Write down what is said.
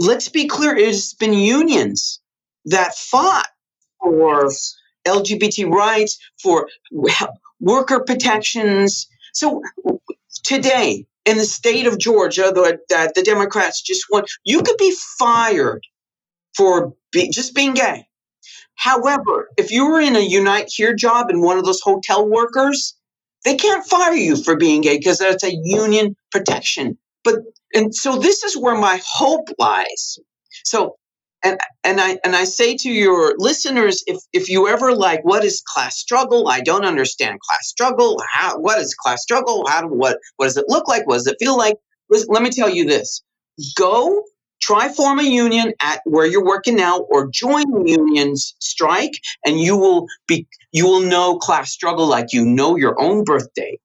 let's be clear, it's been unions that fought for LGBT rights, for worker protections. So today, in the state of Georgia that the Democrats just won, you could be fired for be, just being gay. However, if you were in a Unite Here job and one of those hotel workers, they can't fire you for being gay because that's a union protection. But and so this is where my hope lies. So and and I and I say to your listeners, if if you ever like, what is class struggle? I don't understand class struggle. How what is class struggle? How what what does it look like? What does it feel like? Let me tell you this: go try form a union at where you're working now, or join unions strike, and you will be you will know class struggle like you know your own birthday.